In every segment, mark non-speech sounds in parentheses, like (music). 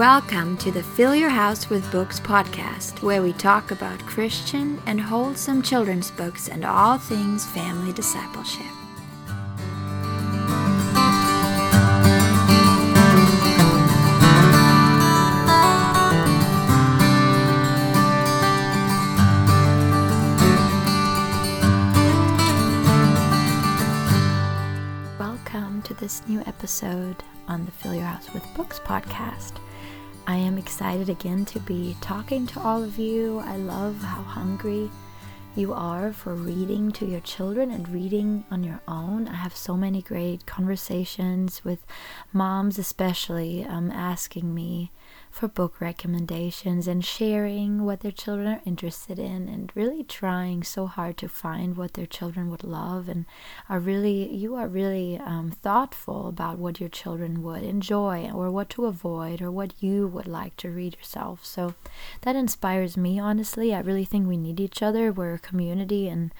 Welcome to the Fill Your House with Books podcast, where we talk about Christian and wholesome children's books and all things family discipleship. Welcome to this new episode on the Fill Your House with Books podcast. I am excited again to be talking to all of you. I love how hungry you are for reading to your children and reading on your own. I have so many great conversations with moms, especially, um, asking me for book recommendations and sharing what their children are interested in and really trying so hard to find what their children would love and are really you are really um, thoughtful about what your children would enjoy or what to avoid or what you would like to read yourself. So that inspires me honestly. I really think we need each other. We're a community and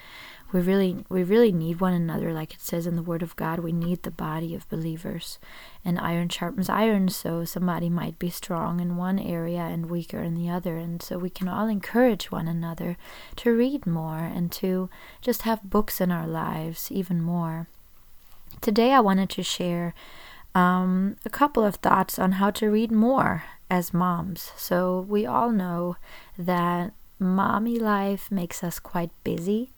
we really we really need one another like it says in the word of god we need the body of believers. And iron sharpens iron so somebody might be strong in one area and weaker in the other. And so we can all encourage one another to read more and to just have books in our lives even more. Today i wanted to share um, a couple of thoughts on how to read more as moms. So we all know that mommy life makes us quite busy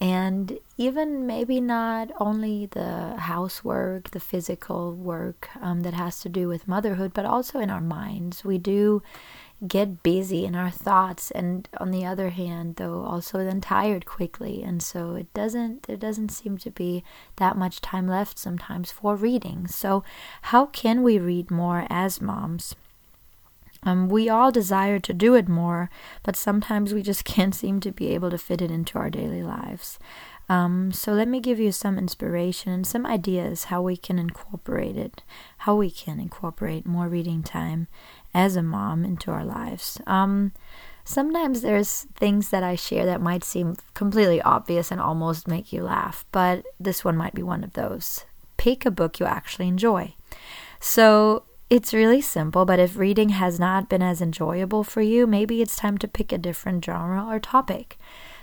and even maybe not only the housework, the physical work um, that has to do with motherhood, but also in our minds. We do get busy in our thoughts, and on the other hand, though, also then tired quickly, and so it doesn't there doesn't seem to be that much time left sometimes for reading. So, how can we read more as moms? Um, we all desire to do it more, but sometimes we just (laughs) can't seem to be able to fit it into our daily lives. Um, so let me give you some inspiration and some ideas how we can incorporate it, how we can incorporate more reading time as a mom into our lives. Um, sometimes there's things that I share that might seem completely obvious and almost make you laugh, but this one might be one of those. Pick a book you actually enjoy. So it's really simple, but if reading has not been as enjoyable for you, maybe it's time to pick a different genre or topic.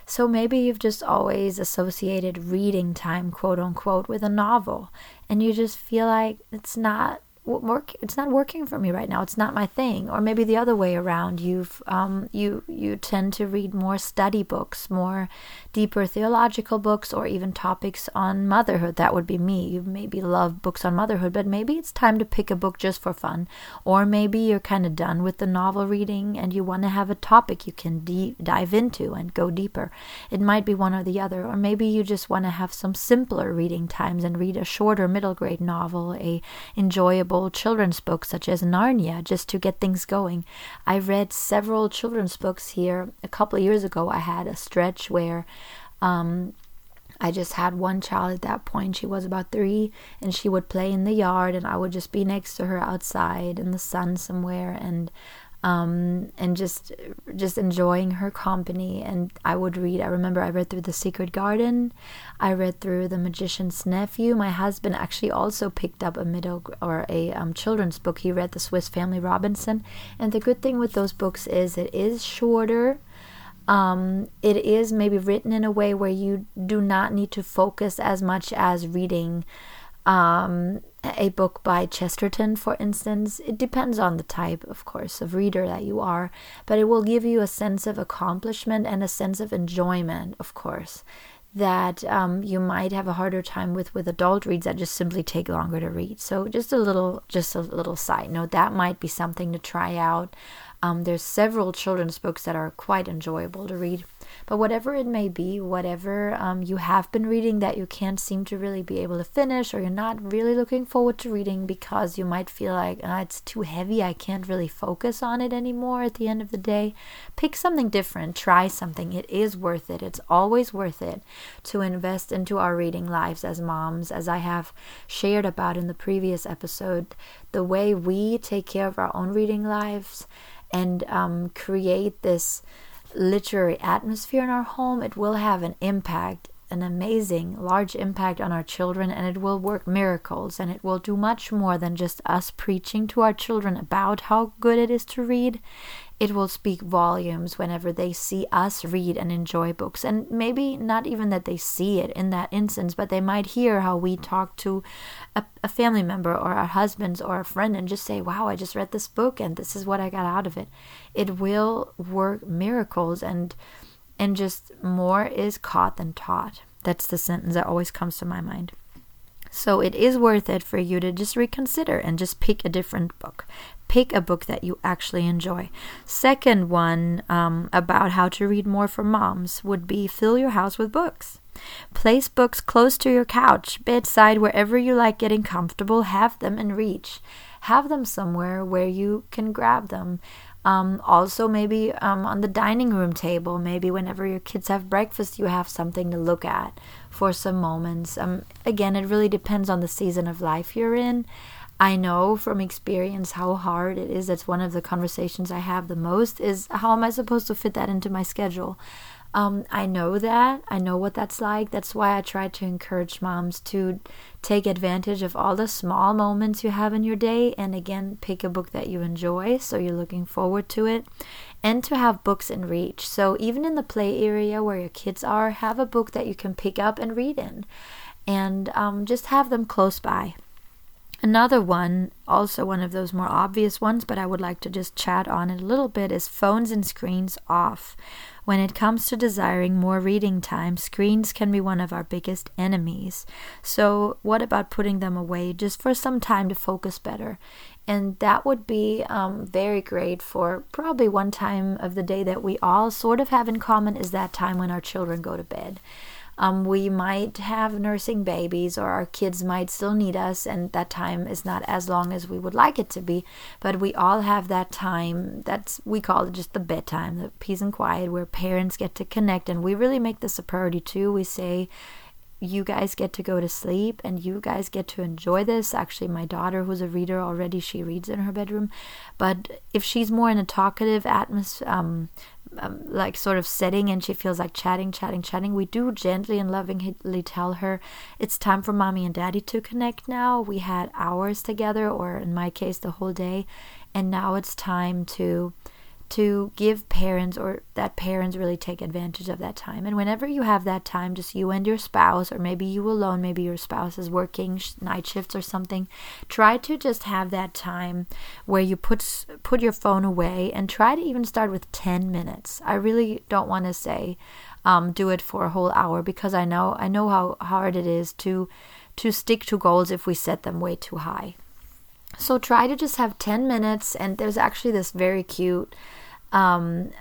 So maybe you've just always associated reading time, quote unquote, with a novel, and you just feel like it's not work it's not working for me right now it's not my thing. Or maybe the other way around you've um, you you tend to read more study books more deeper theological books or even topics on motherhood. That would be me. You maybe love books on motherhood but maybe it's time to pick a book just for fun. Or maybe you're kind of done with the novel reading and you want to have a topic you can dive into and go deeper. It might be one or the other. Or maybe you just want to have some simpler reading times and read a shorter middle grade novel a enjoyable children's books such as Narnia just to get things going. I read several children's books here. A couple of years ago, I had a stretch where um, I just had one child at that point. She was about three, and she would play in the yard, and I would just be next to her outside in the sun somewhere. And um, and just just enjoying her company. And I would read. I remember I read through The Secret Garden. I read through The Magician's Nephew. My husband actually also picked up a middle or a um, children's book. He read The Swiss Family Robinson. And the good thing with those books is it is shorter. Um, it is maybe written in a way where you do not need to focus as much as reading um, a book by Chesterton, for instance, it depends on the type, of course, of reader that you are, but it will give you a sense of accomplishment and a sense of enjoyment, of course, that um, you might have a harder time with with adult reads that just simply take longer to read. So, just a little, just a little side note that might be something to try out. Um, there's several children's books that are quite enjoyable to read. But whatever it may be, whatever um, you have been reading that you can't seem to really be able to finish, or you're not really looking forward to reading because you might feel like oh, it's too heavy, I can't really focus on it anymore at the end of the day, pick something different, try something. It is worth it. It's always worth it to invest into our reading lives as moms, as I have shared about in the previous episode. The way we take care of our own reading lives and um, create this literary atmosphere in our home, it will have an impact an amazing, large impact on our children and it will work miracles and it will do much more than just us preaching to our children about how good it is to read. It will speak volumes whenever they see us read and enjoy books. And maybe not even that they see it in that instance, but they might hear how we talk to a, a family member or our husbands or a friend and just say, Wow, I just read this book and this is what I got out of it. It will work miracles and and just more is caught than taught. That's the sentence that always comes to my mind. So it is worth it for you to just reconsider and just pick a different book. Pick a book that you actually enjoy. Second one um, about how to read more for moms would be fill your house with books. Place books close to your couch, bedside, wherever you like getting comfortable. Have them in reach. Have them somewhere where you can grab them. Um, also, maybe um, on the dining room table, maybe whenever your kids have breakfast, you have something to look at for some moments. Um, again, it really depends on the season of life you're in. I know from experience how hard it is. That's one of the conversations I have the most is how am I supposed to fit that into my schedule? Um, I know that. I know what that's like. That's why I try to encourage moms to take advantage of all the small moments you have in your day and again, pick a book that you enjoy so you're looking forward to it and to have books in reach. So even in the play area where your kids are, have a book that you can pick up and read in and um, just have them close by. Another one, also one of those more obvious ones, but I would like to just chat on it a little bit, is phones and screens off. When it comes to desiring more reading time, screens can be one of our biggest enemies. So, what about putting them away just for some time to focus better? And that would be um, very great for probably one time of the day that we all sort of have in common is that time when our children go to bed. Um, we might have nursing babies, or our kids might still need us, and that time is not as long as we would like it to be. But we all have that time. That's we call it just the bedtime, the peace and quiet, where parents get to connect, and we really make this a priority too. We say you guys get to go to sleep and you guys get to enjoy this. Actually, my daughter, who's a reader already, she reads in her bedroom. But if she's more in a talkative atmosphere, um, um, like sort of setting and she feels like chatting, chatting, chatting, we do gently and lovingly tell her it's time for mommy and daddy to connect now. We had hours together, or in my case, the whole day, and now it's time to to give parents or that parents really take advantage of that time. And whenever you have that time, just you and your spouse, or maybe you alone, maybe your spouse is working night shifts or something, try to just have that time where you put put your phone away and try to even start with 10 minutes. I really don't want to say um, do it for a whole hour because I know I know how hard it is to to stick to goals if we set them way too high. So try to just have 10 minutes, and there's actually this very cute um,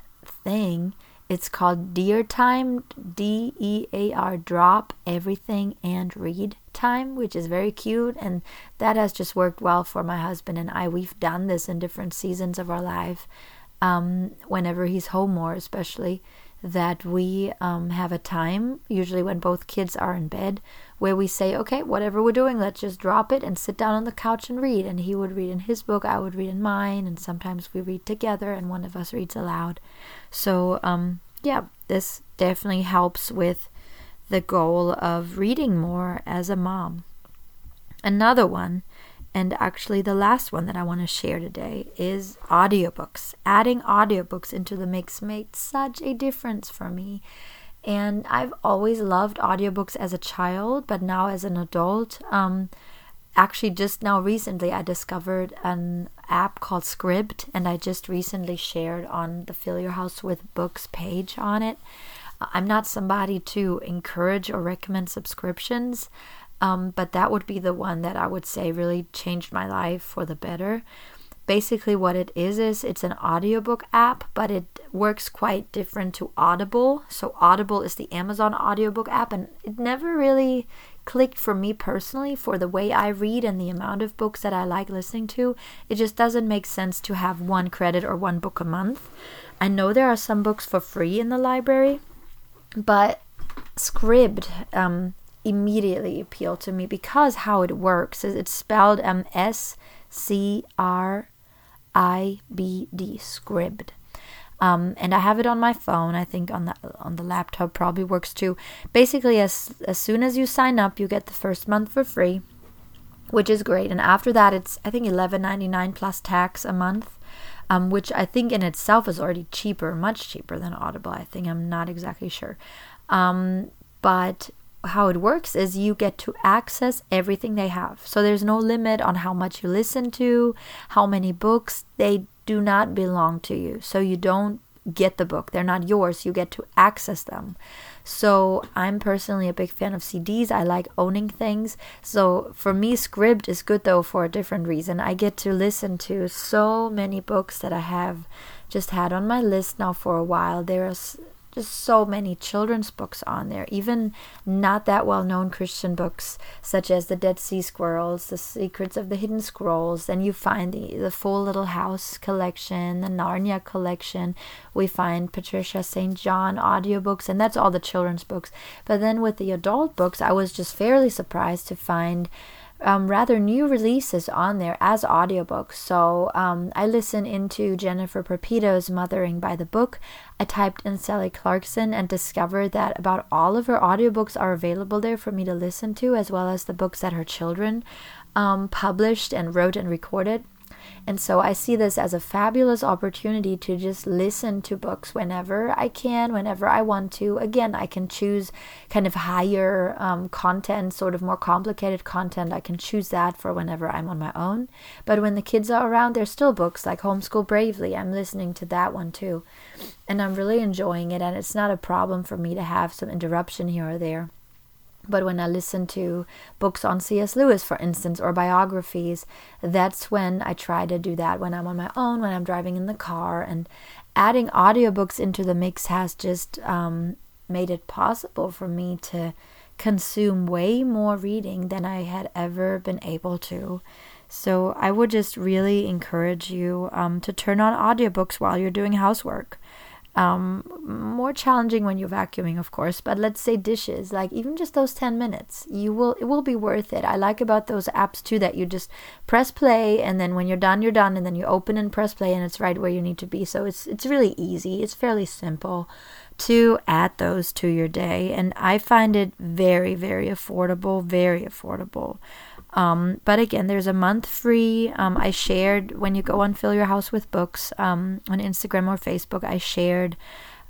thing. It's called Dear Time, D E A R, drop everything and read time, which is very cute. And that has just worked well for my husband and I. We've done this in different seasons of our life, um, whenever he's home more, especially that we um, have a time, usually when both kids are in bed, where we say, okay, whatever we're doing, let's just drop it and sit down on the couch and read. And he would read in his book, I would read in mine, and sometimes we read together and one of us reads aloud. So, um, yeah, this definitely helps with the goal of reading more as a mom. Another one and actually, the last one that I want to share today is audiobooks. Adding audiobooks into the mix made such a difference for me. And I've always loved audiobooks as a child, but now as an adult, um, actually, just now recently, I discovered an app called Scribd, and I just recently shared on the Fill Your House with Books page on it. I'm not somebody to encourage or recommend subscriptions. Um, but that would be the one that I would say really changed my life for the better. Basically, what it is is it's an audiobook app, but it works quite different to Audible. So, Audible is the Amazon audiobook app, and it never really clicked for me personally for the way I read and the amount of books that I like listening to. It just doesn't make sense to have one credit or one book a month. I know there are some books for free in the library, but Scribd, um, immediately appealed to me because how it works is it's spelled M S C R I B D, Scribd. Um, and I have it on my phone. I think on the on the laptop probably works too. Basically, as as soon as you sign up, you get the first month for free, which is great. And after that, it's I think eleven ninety nine plus tax a month, um, which I think in itself is already cheaper, much cheaper than Audible. I think I'm not exactly sure, um, but how it works is you get to access everything they have. So there's no limit on how much you listen to, how many books. They do not belong to you. So you don't get the book. They're not yours. You get to access them. So I'm personally a big fan of CDs. I like owning things. So for me, Scribd is good though for a different reason. I get to listen to so many books that I have just had on my list now for a while. There's just so many children's books on there, even not that well known Christian books, such as The Dead Sea Squirrels, The Secrets of the Hidden Scrolls. Then you find the, the Full Little House collection, the Narnia collection. We find Patricia St. John audiobooks, and that's all the children's books. But then with the adult books, I was just fairly surprised to find um, rather new releases on there as audiobooks. So um, I listen into Jennifer Pepito's Mothering by the Book. I typed in Sally Clarkson and discovered that about all of her audiobooks are available there for me to listen to, as well as the books that her children um, published and wrote and recorded. And so I see this as a fabulous opportunity to just listen to books whenever I can, whenever I want to. Again, I can choose kind of higher um, content, sort of more complicated content. I can choose that for whenever I'm on my own. But when the kids are around, there's still books like Homeschool Bravely. I'm listening to that one too. And I'm really enjoying it. And it's not a problem for me to have some interruption here or there. But when I listen to books on C.S. Lewis, for instance, or biographies, that's when I try to do that when I'm on my own, when I'm driving in the car. And adding audiobooks into the mix has just um, made it possible for me to consume way more reading than I had ever been able to. So I would just really encourage you um, to turn on audiobooks while you're doing housework um, more challenging when you're vacuuming of course but let's say dishes like even just those 10 minutes you will it will be worth it. I like about those apps too that you just press play and then when you're done you're done and then you open and press play and it's right where you need to be. So it's it's really easy. It's fairly simple to add those to your day and i find it very very affordable very affordable um, but again, there's a month free. Um, I shared when you go on Fill Your House with Books um, on Instagram or Facebook. I shared.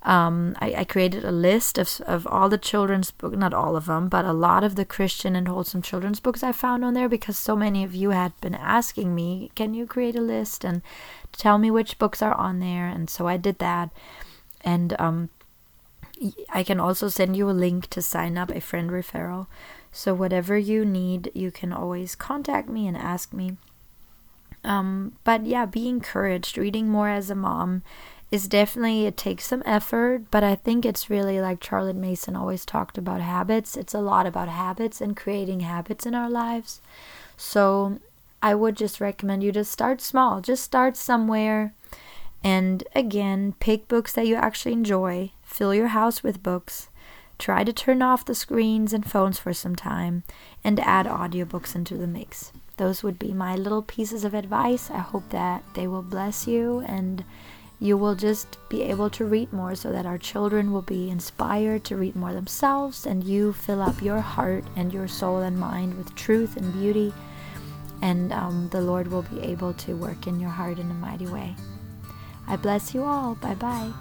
Um, I, I, created a list of of all the children's books, not all of them, but a lot of the Christian and wholesome children's books I found on there because so many of you had been asking me, "Can you create a list and tell me which books are on there?" And so I did that, and um, I can also send you a link to sign up a friend referral. So, whatever you need, you can always contact me and ask me. Um, but yeah, be encouraged. Reading more as a mom is definitely, it takes some effort, but I think it's really like Charlotte Mason always talked about habits. It's a lot about habits and creating habits in our lives. So, I would just recommend you to start small. Just start somewhere. And again, pick books that you actually enjoy. Fill your house with books Try to turn off the screens and phones for some time and add audiobooks into the mix. Those would be my little pieces of advice. I hope that they will bless you and you will just be able to read more so that our children will be inspired to read more themselves and you fill up your heart and your soul and mind with truth and beauty and um, the Lord will be able to work in your heart in a mighty way. I bless you all. Bye bye.